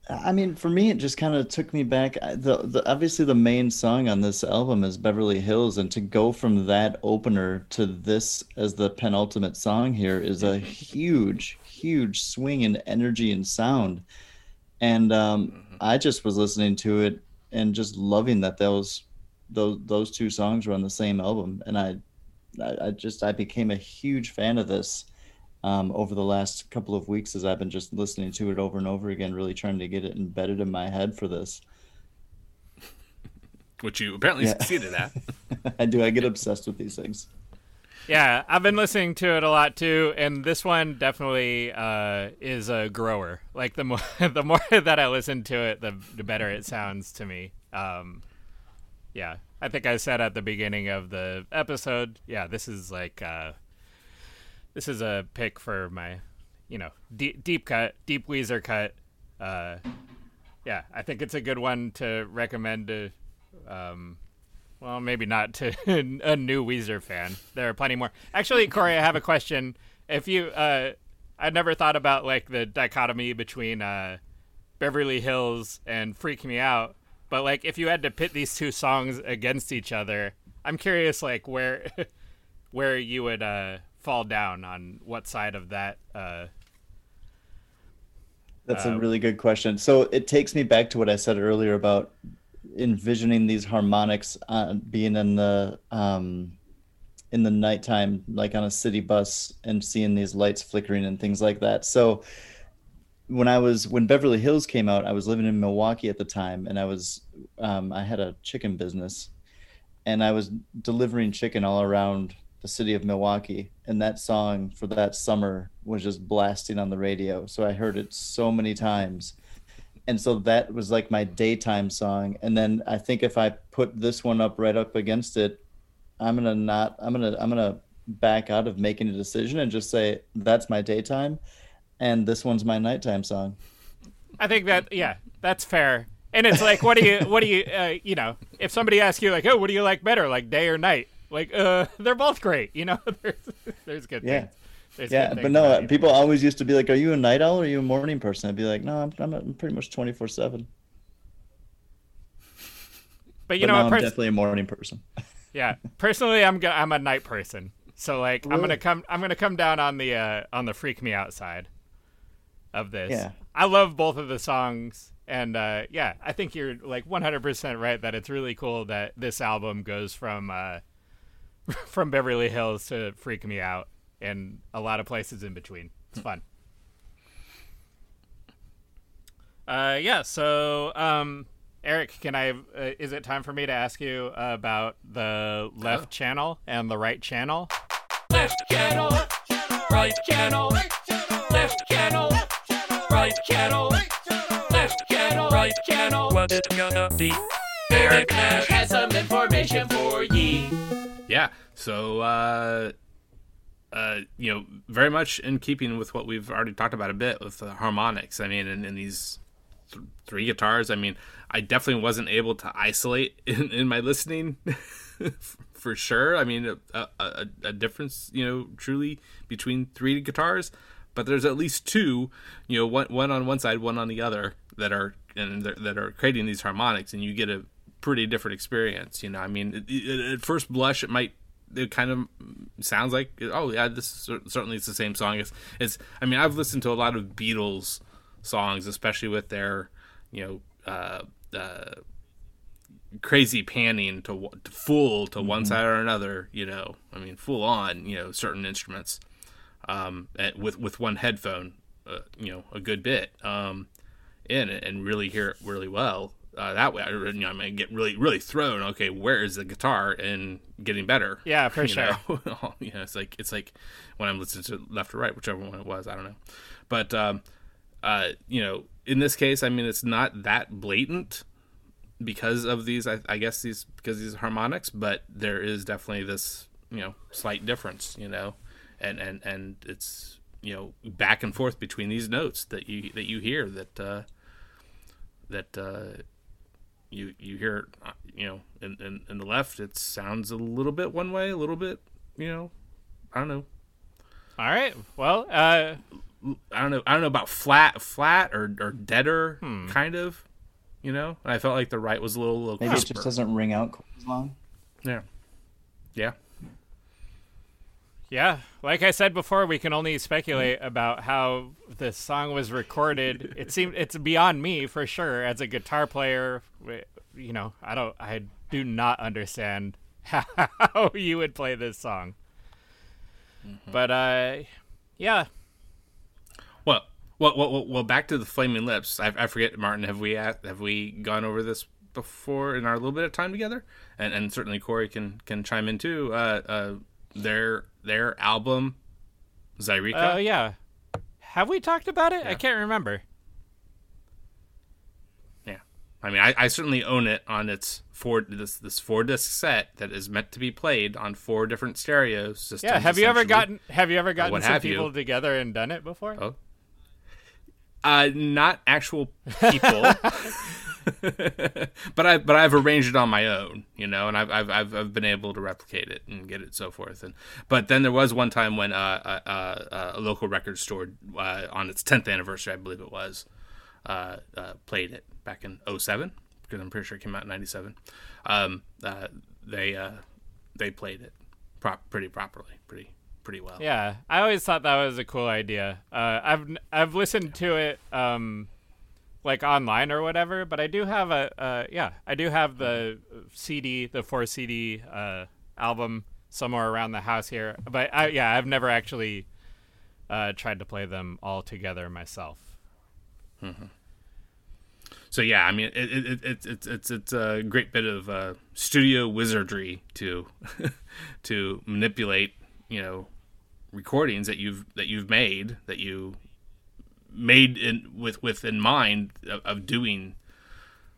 I mean, for me, it just kind of took me back. The, the obviously the main song on this album is Beverly Hills, and to go from that opener to this as the penultimate song here is a huge, huge swing in energy and sound. And um, mm-hmm. I just was listening to it and just loving that those those those two songs were on the same album, and I I, I just I became a huge fan of this um, over the last couple of weeks as I've been just listening to it over and over again, really trying to get it embedded in my head for this. (laughs)
Which you apparently yeah. succeeded at. (laughs)
I do. I get obsessed with these things.
Yeah, I've been listening to it a lot too, and this one definitely uh, is a grower. Like the more (laughs) the more that I listen to it, the the better it sounds to me. Um, yeah, I think I said at the beginning of the episode, yeah, this is like uh, this is a pick for my, you know, deep deep cut, deep Weezer cut. Uh, yeah, I think it's a good one to recommend to, um, well, maybe not to (laughs) a new Weezer fan. There are plenty more. Actually, Corey, I have a question. If you, uh, I never thought about like the dichotomy between uh, Beverly Hills and Freak Me Out, but like if you had to pit these two songs against each other, I'm curious like where, (laughs) where you would uh fall down on what side of that uh,
that's uh, a really good question so it takes me back to what i said earlier about envisioning these harmonics uh, being in the um, in the nighttime, like on a city bus, and seeing these lights flickering and things like that. So when I was when Beverly Hills came out, I was living in Milwaukee at the time, and I was um, I had a chicken business, and I was delivering chicken all around the city of Milwaukee, and that song for that summer was just blasting on the radio. So I heard it so many times, and so that was like my daytime song. And then I think if I put this one up right up against it, I'm gonna not I'm gonna I'm gonna back out of making a decision and just say that's my daytime and this one's my nighttime song.
I think that yeah, that's fair. And it's like, what do you, what do you, uh, you know, if somebody asks you like, oh, what do you like better, like day or night? Like, uh, (laughs) they're both great. You know, (laughs) there's, there's good
Yeah.
things. There's
Yeah, but no, people always used to be like, "Are you a night owl or are you a morning person?" I'd be like, "No, I'm I'm, I'm pretty much twenty four seven." (laughs)
But you
But
know,
now
what,
I'm definitely a morning person.
yeah. Personally, I'm go- I'm a night person. So like, I'm gonna come, I'm gonna come down on the uh, on the freak me outside of this.
Yeah.
I love both of the songs, and uh, yeah, I think you're like 100% right that it's really cool that this album goes from uh, (laughs) from Beverly Hills to Freak Me Out, and a lot of places in between. It's fun. Uh, yeah. So, um, Eric, can I? Uh, is it time for me to ask you about the left channel and the right channel?
left channel, right channel, left channel, right channel, left channel, right channel. What it gonna be? Eric Nash has some information for ye.
Yeah. So, uh, uh, you know, very much in keeping with what we've already talked about a bit with the harmonics. I mean, and these th- three guitars. I mean, I definitely wasn't able to isolate (laughs) in, in my listening (laughs) for sure. I mean, a, a, a difference, you know, truly between three guitars. But there's at least two, you know, one one on one side, one on the other that are and that are creating these harmonics, and you get a pretty different experience. You know, I mean, it, it, at first blush, it might it kind of sounds like oh yeah, this certainly it's the same song. It's, it's I mean, I've listened to a lot of Beatles songs, especially with their you know. Uh, uh, crazy panning to, to full to one side or another you know i mean full on you know certain instruments um at, with with one headphone uh, you know a good bit um in and really hear it really well uh, that way I, you know, I mean, get really really thrown okay where is the guitar and getting better
Yeah, for (laughs)
you
sure.
know? (laughs) you know, it's like it's like when I'm listening to left or right, whichever one it was. I don't know, but um, uh, you know, in this case, I mean, it's not that blatant because of these. I, I guess these because these harmonics, but there is definitely this you know slight difference. You know, and and and it's you know back and forth between these notes that you that you hear that uh, that. Uh, you you hear uh, you know in, in in the left it sounds a little bit one way a little bit you know i don't know
All right. Well, uh,
i don't know i don't know about flat flat or or deader
Hmm.
kind of you know and i felt like the right was a little, little
Maybe it just doesn't ring out as long.
yeah yeah
Yeah, like I said before, we can only speculate about how the song was recorded. (laughs) It seemed it's beyond me for sure as a guitar player. You know, I don't, I do not understand (laughs) how you would play this song. But uh, yeah,
well well, well, well, back to the flaming lips I, I forget martin have we have we gone over this before in our little bit of time together and and certainly corey can can chime in too uh uh their their album Zaireeka.
uh, yeah. Have we talked about it? I can't remember.
Yeah, I mean, I, I certainly own it on its four this this four disc set that is meant to be played on four different stereo systems.
Yeah. Have you ever gotten Have you ever gotten some
have you.
people together and done it before?
Oh. Uh, not actual (laughs) people, (laughs) but I but I've arranged it on my own, you know, and I've I've I've, been able to replicate it and get it so forth. And but then there was one time when uh, uh, uh, a local record store uh, on its 10th anniversary, I believe it was, played it back in 07, because I'm pretty sure it came out in 97. Um, uh, they they played it prop- pretty properly, pretty pretty well.
Yeah, I always thought that was a cool idea. I've I've listened to it um, like online or whatever, but I do have a uh, yeah, I do have the CD, the four CD uh, album somewhere around the house here. But I, yeah, I've never actually uh, tried to play them all together myself.
So yeah, I mean, it, it, it, it's it's it's it's a great bit of uh, studio wizardry to (laughs) to manipulate, you know, recordings that you've that you've made that you made in with with in mind of, of doing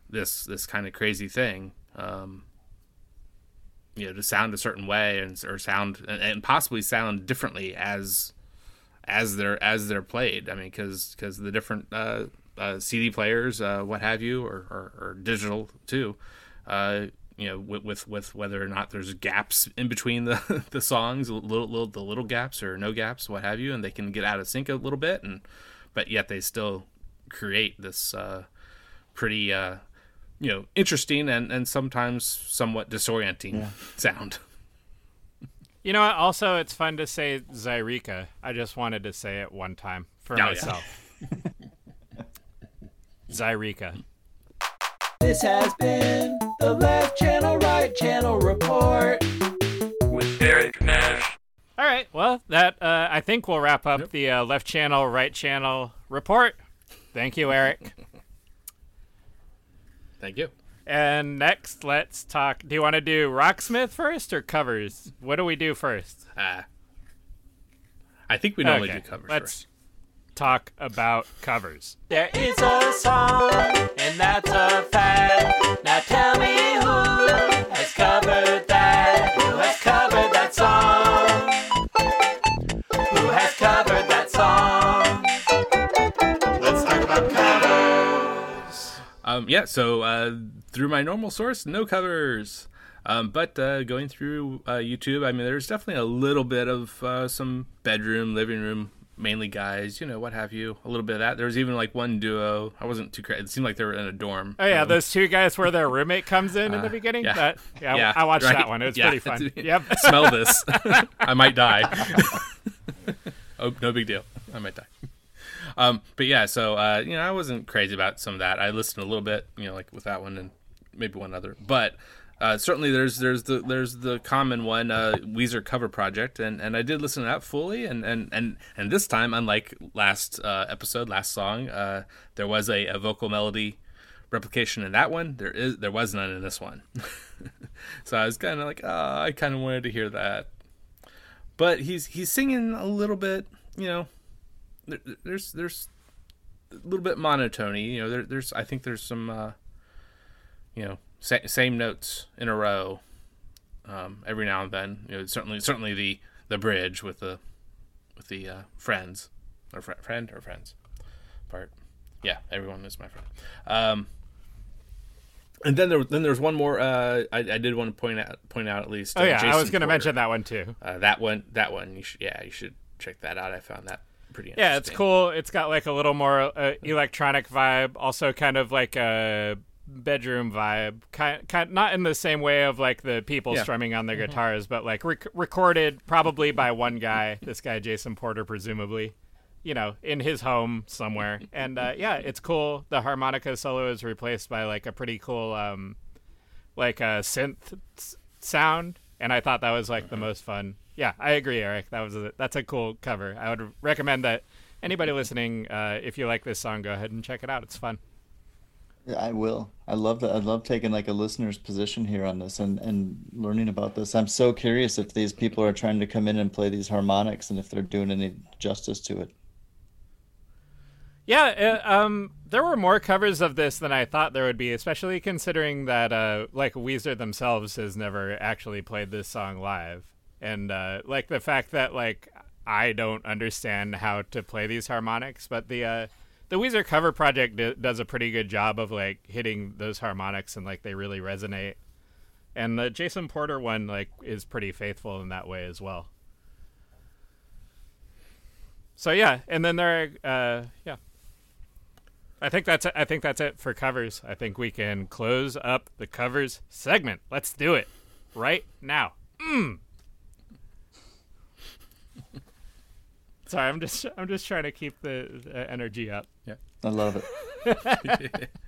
this this kind of crazy thing. Um, you know, to sound a certain way and or sound and, and possibly sound differently as as they're as they're played. I mean, because because the different uh, uh, CD players, uh, what have you, or, or, or digital too. Uh, you know, with, with with whether or not there's gaps in between the (laughs) the songs, little, little the little gaps or no gaps, what have you, and they can get out of sync a little bit, and but yet they still create this uh, pretty uh, you know interesting and and sometimes somewhat disorienting sound.
You know what? Also, it's fun to say Zaireeka. I just wanted to say it one time for
Oh, yeah.
myself. (laughs) Zaireeka.
This has been the Left Channel, Right Channel Report.
With Eric Nash.
All right. Well, that uh, I think we'll wrap up the uh, left channel, right channel report. Thank you, Eric. (laughs)
Thank you.
and next, let's talk. Do you want to do Rocksmith first or covers? What do we do first?
Uh, I think we normally
Okay,
do covers
Let's
first.
talk about covers.
There is a song, and that's a fact. Now tell me who has covered that? Who has covered that song? Song? Let's talk about covers.
Um, yeah, so uh, through my normal source, no covers. Um, but uh, going through uh, YouTube, I mean, there's definitely a little bit of uh, some bedroom, living room, mainly guys, you know, what have you. A little bit of that. There was even like one duo. I wasn't too crazy. It seemed like they were in a dorm.
Oh yeah,
Um,
those two guys where their roommate comes in in the
Uh,
beginning.
yeah.
That, yeah,
Yeah,
I watched
right.
that one. It was
Yeah.
pretty fun. yep.
smell this. (laughs) I might die. (laughs) oh, no big deal. I might die. Um, but yeah, so uh, you know, I wasn't crazy about some of that. I listened a little bit, you know, like with that one and maybe one other. But uh, certainly, there's there's the there's the common one uh, Weezer cover project, and, and I did listen to that fully. And and and, and this time, unlike last uh, episode, last song, uh, there was a, a vocal melody replication in that one. There is there was none in this one. (laughs) so I was kind of like, oh, I kind of wanted to hear that. But he's he's singing a little bit, you know. There, there's there's a little bit monotony, you know. There, there's I think there's some, uh, you know, sa- same notes in a row. Um, every now and then, you know, certainly certainly the the bridge with the with the uh, friends or fr- friend or friends part. Yeah, everyone is my friend. Um, and then there then there's one more. Uh, I, I did want to point out point out at least.
Oh
uh,
yeah, I was going to mention that one too.
Uh, that one, that one, you should, yeah, you should check that out. I found that pretty interesting.
Yeah, it's cool. It's got like a little more uh, electronic vibe, also kind of like a bedroom vibe. Kind, kind, not in the same way of like the people
Yeah.
strumming on their guitars, but like rec- recorded probably by one guy. This guy, Jason Porter, presumably. You know, in his home somewhere, (laughs) and uh, yeah, it's cool. The harmonica solo is replaced by like a pretty cool, um, like a synth sound, and I thought that was like the most fun. Yeah, I agree, Eric. That was a, that's a cool cover. I would recommend that anybody listening, uh, if you like this song, go ahead and check it out. It's fun.
I will. I love that. I love taking like a listener's position here on this and and learning about this. I'm so curious if these people are trying to come in and play these harmonics and if they're doing any justice to it.
Yeah, uh, um, there were more covers of this than I thought there would be, especially considering that uh, like Weezer themselves has never actually played this song live, and uh, like the fact that like I don't understand how to play these harmonics, but the uh, the Weezer cover project d- does a pretty good job of like hitting those harmonics and like they really resonate, and the Jason Porter one like is pretty faithful in that way as well. So yeah, and then there, uh, yeah. I think that's it. I think that's it for covers. I think we can close up the covers segment. Let's do it right now. Mm. (laughs) Sorry, I'm just I'm just trying to keep the uh, energy up.
Yeah.
I love it. (laughs)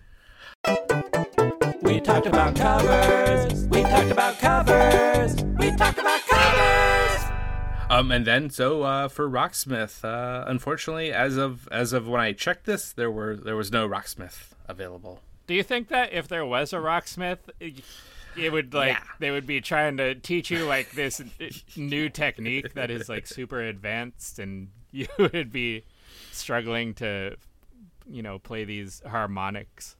We talked about covers. We talked about covers. We talked about covers.
Um, and then so uh, for Rocksmith, uh, unfortunately, as of as of when I checked this, there were there was no Rocksmith available.
Do you think that if there was a rocksmith, it would like
Yeah.
they would be trying to teach you like this new technique that is like super advanced, and (laughs) you would be struggling to, you know, play these harmonics?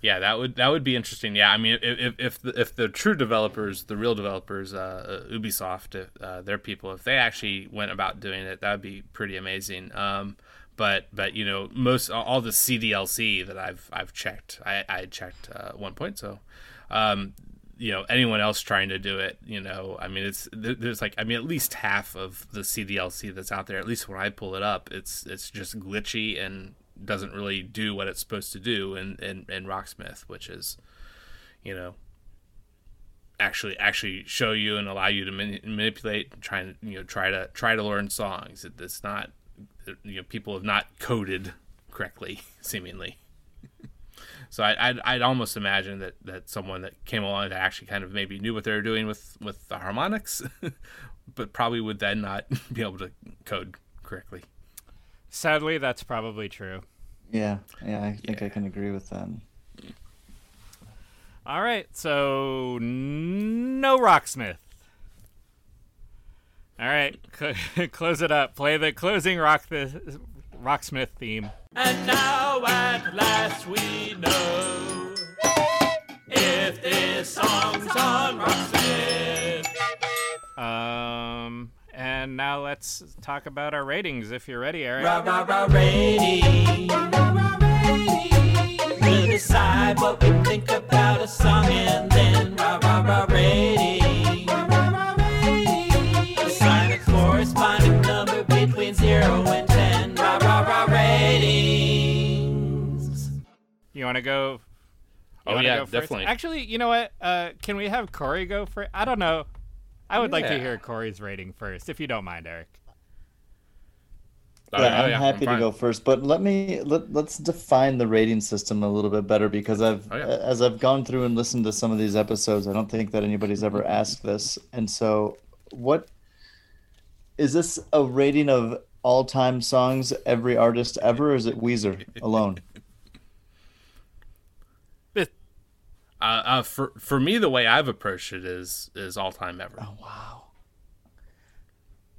Yeah, that would that would be interesting. Yeah, I mean, if if the, if the true developers, the real developers, uh, uh, Ubisoft, uh, their people, if they actually went about doing it, that would be pretty amazing. Um, but but you know, most all the CDLC that I've I've checked, I I checked uh, one point, so. Um, you know anyone else trying to do it you know i mean it's there's like i mean at least half of the cdlc that's out there at least when i pull it up it's it's just glitchy and doesn't really do what it's supposed to do in in, in rocksmith which is you know actually actually show you and allow you to mani- manipulate and try and you know try to try to learn songs it, it's not you know people have not coded correctly (laughs) seemingly so I, I'd, I'd almost imagine that, that someone that came along that actually kind of maybe knew what they were doing with, with the harmonics, (laughs) but probably would then not (laughs) be able to code correctly.
Sadly, that's probably true.
Yeah, yeah, I think I can agree with that.
All right, so no rocksmith. All right, cl- (laughs) close it up. Play the closing rock the rocksmith theme.
And now at last we know if this song's on Rocksmith.
Um, and now let's talk about our ratings. If you're ready, Eric.
Rah rah rah rating. We'll decide what we think about a song and then rah rah rah rating. Assign a corresponding number between zero and ten. Rah rah rah ratings.
You want to go? you
Oh, yeah,
go first?
definitely.
Actually, you know what? Uh, can we have Corey go first? I don't know. I would like to hear Corey's rating first, if you don't mind, Eric.
Yeah, I'm happy to go first, but let me let, let's define the rating system a little bit better because I've
Oh, yeah.
as I've gone through and listened to some of these episodes, I don't think that anybody's ever (laughs) asked this. And so, what is this a rating of all-time songs, every artist ever, or is it Weezer alone?
Uh, uh, for for me, the way I've approached it is is all time ever.
Oh wow,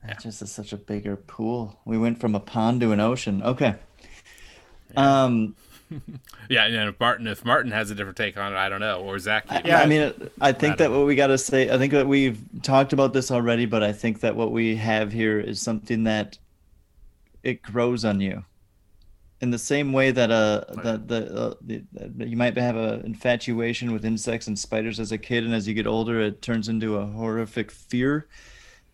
that just is such a bigger pool. We went from a pond to an ocean. Okay. Um. (laughs)
Yeah, and if Martin if Martin has a different take on it, I don't know, or Zach. even.
Yeah, I mean, I think that what we got to say, I think that we've talked about this already, but I think that what we have here is something that it grows on you. In the same way that uh that the, uh, the that you might have an infatuation with insects and spiders as a kid, and as you get older, it turns into a horrific fear.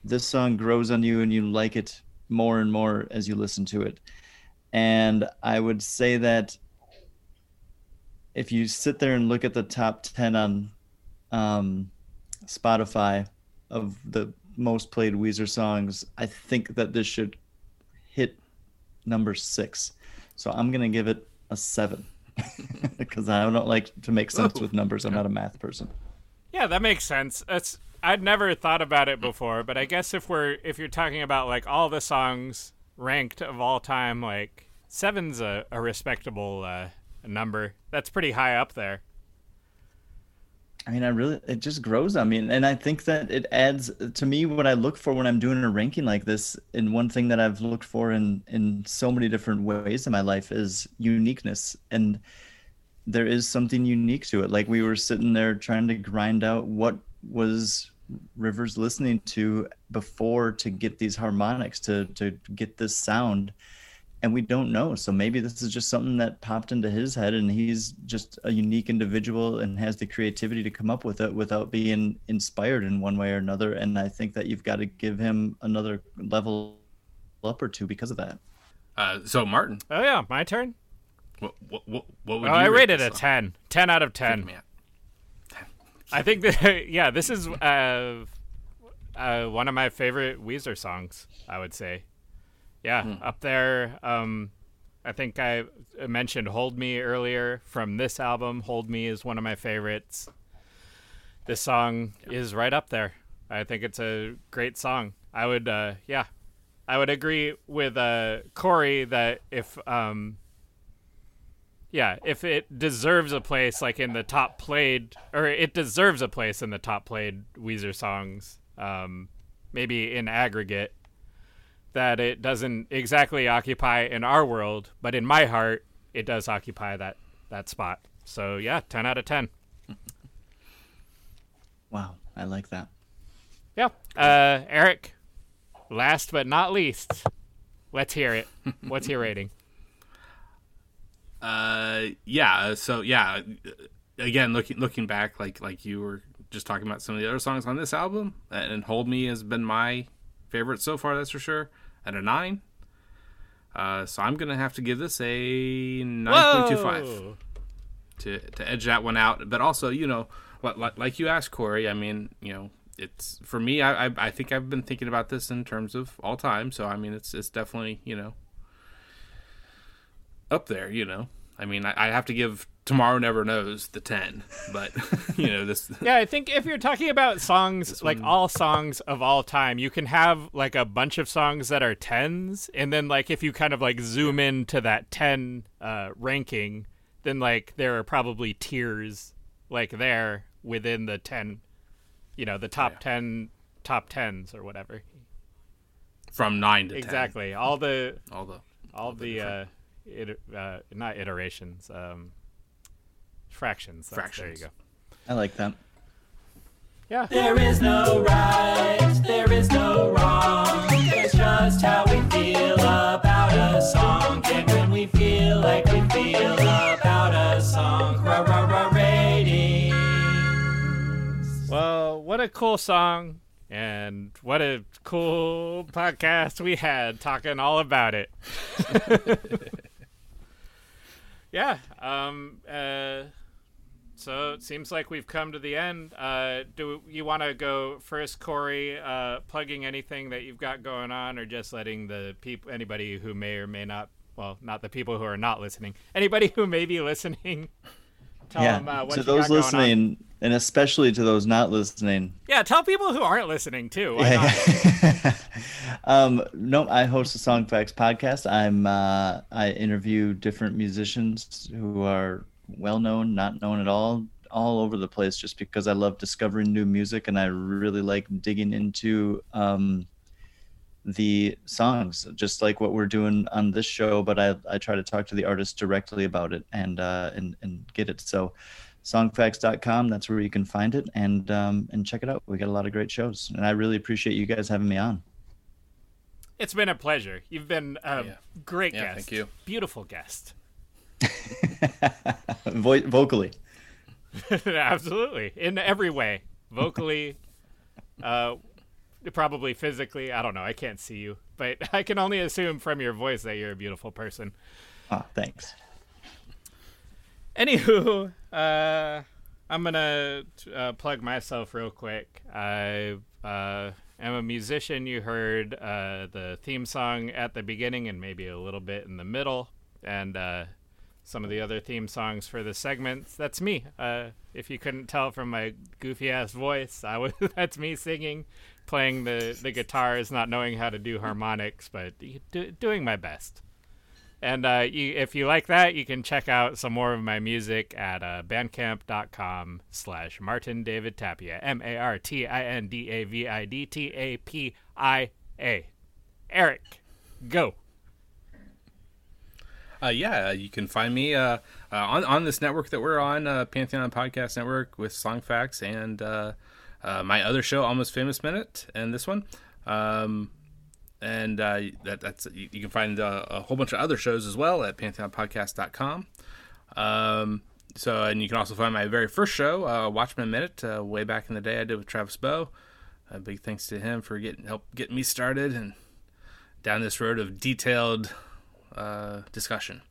This song grows on you, and you like it more and more as you listen to it. And I would say that if you sit there and look at the top 10 on um, Spotify of the most played Weezer songs, I think that this should hit number six. So I'm going to give it a seven (laughs) because I don't like to make sense with numbers. I'm not a math person.
Yeah, that makes sense. That's I'd never thought about it before, but I guess if we're if you're talking about like all the songs ranked of all time, like seven's a, a respectable uh, number. That's pretty high up there.
I mean, I really, it just grows on me. And I think that it adds to me what I look for when I'm doing a ranking like this. And one thing that I've looked for in, in so many different ways in my life is uniqueness. And there is something unique to it. Like we were sitting there trying to grind out what was Rivers listening to before to get these harmonics, to, to get this sound and we don't know. So maybe this is just something that popped into his head, and he's just a unique individual and has the creativity to come up with it without being inspired in one way or another. And I think that you've got to give him another level up or two because of that.
Uh, so Martin,
Oh yeah, my turn.
what what what, what would
Oh,
you
I
rate
rated
this
a
song?
10. 10 out of 10.
Man,
I think that (laughs) yeah, this is uh, uh, one of my favorite Weezer songs. I would say, yeah, up there. Um, I think I mentioned "Hold Me" earlier from this album. "Hold Me" is one of my favorites. This song is right up there. I think it's a great song. I would, uh, yeah, I would agree with uh, Corey that if, um, yeah, if it deserves a place like in the top played, or it deserves a place in the top played Weezer songs, um, maybe in aggregate, that it doesn't exactly occupy in our world, but in my heart, it does occupy that that spot. So yeah, ten out of ten.
Wow, I like that.
Yeah, uh, Eric. Last but not least, let's hear it. (laughs) What's your rating?
Uh, yeah. So yeah, again, looking looking back, like like you were just talking about some of the other songs on this album, and "Hold Me" has been my favorite so far. That's for sure. At a nine. Uh, so I'm gonna have to give this a nine point two five to to edge that one out. But also, you know, like, like- like you asked Corey, I mean, you know, it's for me. I, I I think I've been thinking about this in terms of all time. So I mean, it's it's definitely you know up there. You know, I mean, I, I have to give Tomorrow Never Knows the ten, but (laughs) you know this. (laughs)
Yeah, I think if you're talking about songs, like all songs of all time, you can have like a bunch of songs that are tens, and then like if you kind of like zoom in to that ten uh, ranking, then like there are probably tiers like there within the ten, you know, the top
Yeah.
ten, top tens or whatever.
From nine to 10.
Exactly, all the
All the
all
the
the uh, iter- uh, not iterations, um, fractions. That's- There you go.
I like that.
Yeah.
There is no right, there is no wrong. It's just how we feel about a song. And when we feel like we feel about a song, ra ra ra ratings.
Well, what a cool song and what a cool podcast we had talking all about it. (laughs) (laughs) yeah. Um uh so it seems like we've come to the end. Uh, do you want to go first, Corey, uh, plugging anything that you've got going on, or just letting the people, anybody who may or may not, well, not the people who are not listening, anybody who may be listening, (laughs) tell
yeah.
them uh, what
to those
got going on.
listening, and especially to those not listening,
Yeah, tell people who aren't listening too.
Yeah. (laughs) um, no, I host a Song Facts podcast. I'm uh, I interview different musicians who are well known, not known at all, all over the place. Just because I love discovering new music and I really like digging into um, the songs, just like what we're doing on this show. But I I try to talk to the artist directly about it and uh, and and get it. So songfacts.com that's where you can find it and um, and check it out we got a lot of great shows and i really appreciate you guys having me on
It's been a pleasure. You've been a
Yeah.
great
Yeah,
guest.
thank you.
Beautiful guest. (laughs)
Vo- vocally (laughs)
Absolutely. In every way. Vocally, uh, probably physically. I don't know. I can't see you. But (laughs) I can only assume from your voice that you're a beautiful person.
ah, thanks
Anywho, uh, I'm gonna uh, plug myself real quick. I uh, am a musician. You heard uh, the theme song at the beginning and maybe a little bit in the middle, and uh, some of the other theme songs for the segments. That's me. Uh, if you couldn't tell from my goofy ass voice, I was (laughs) that's me singing, playing the the guitars, not knowing how to do harmonics, but do, doing my best. And uh, you, if you like that, you can check out some more of my music at uh, bandcamp.com slash Martin David Tapia. M-A-R-T-I-N-D-A-V-I-D-T-A-P-I-A. Eric, go.
Uh, yeah, you can find me uh, uh, on on this network that we're on, uh, Pantheon Podcast Network, with Song Facts and uh, uh, my other show, Almost Famous Minute, and this one. Um, and that, that's you, can find a whole bunch of other shows as well at pantheonpodcast.com. Um, so, and you can also find my very first show, uh, Watchmen Minute, way back in the day I did with Travis Bow. Big thanks to him for getting help getting me started and down this road of detailed uh, discussion.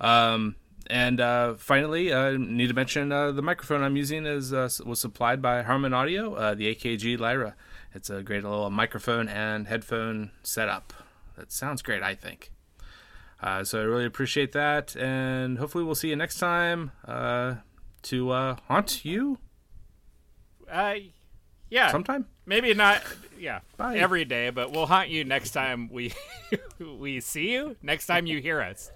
Um, and uh, finally, uh, need to mention uh, the microphone I'm using is uh, was supplied by Harman Audio, uh, the AKG Lyra. It's a great little microphone and headphone setup. That sounds great, I think. So I really appreciate that, and hopefully we'll see you next time to haunt you
Uh, yeah.
sometime.
Maybe not. Yeah.
Bye.
Every day, but we'll haunt you next time we (laughs) we see you. Next time you hear us,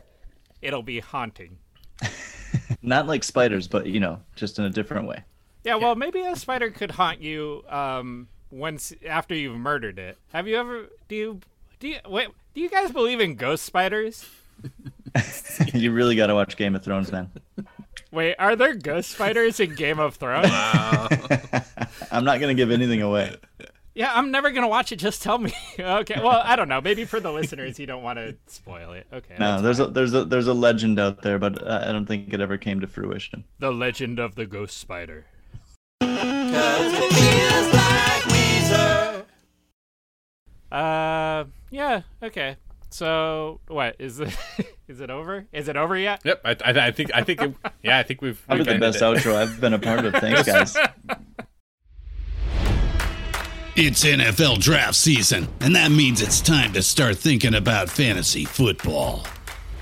it'll be haunting. (laughs)
Not like spiders, but you know, just in a different way.
Yeah. Well, maybe a spider could haunt you um once after you've murdered it. Have you ever? Do you? Do you? Wait. Do you guys believe in ghost spiders? (laughs)
you really got to watch Game of Thrones, man.
Wait, are there ghost spiders in Game of Thrones? Wow. (laughs)
I'm not gonna give anything away.
Yeah, I'm never gonna watch it. Just tell me. (laughs) okay. Well, I don't know. Maybe for the listeners, you don't want to spoil it. Okay.
No,
that's
there's a there's a there's a legend out there, but uh, I don't think it ever came to fruition.
the legend of the ghost spider. Uh, yeah. Okay. So what is it? (laughs) Is it over? Is it over yet?
Yep, I, I, I think I think it, (laughs) yeah, I think we've.
Probably
we've
the best
it.
outro I've been a part of. Thanks, (laughs) guys.
It's NFL draft season, and that means it's time to start thinking about fantasy football.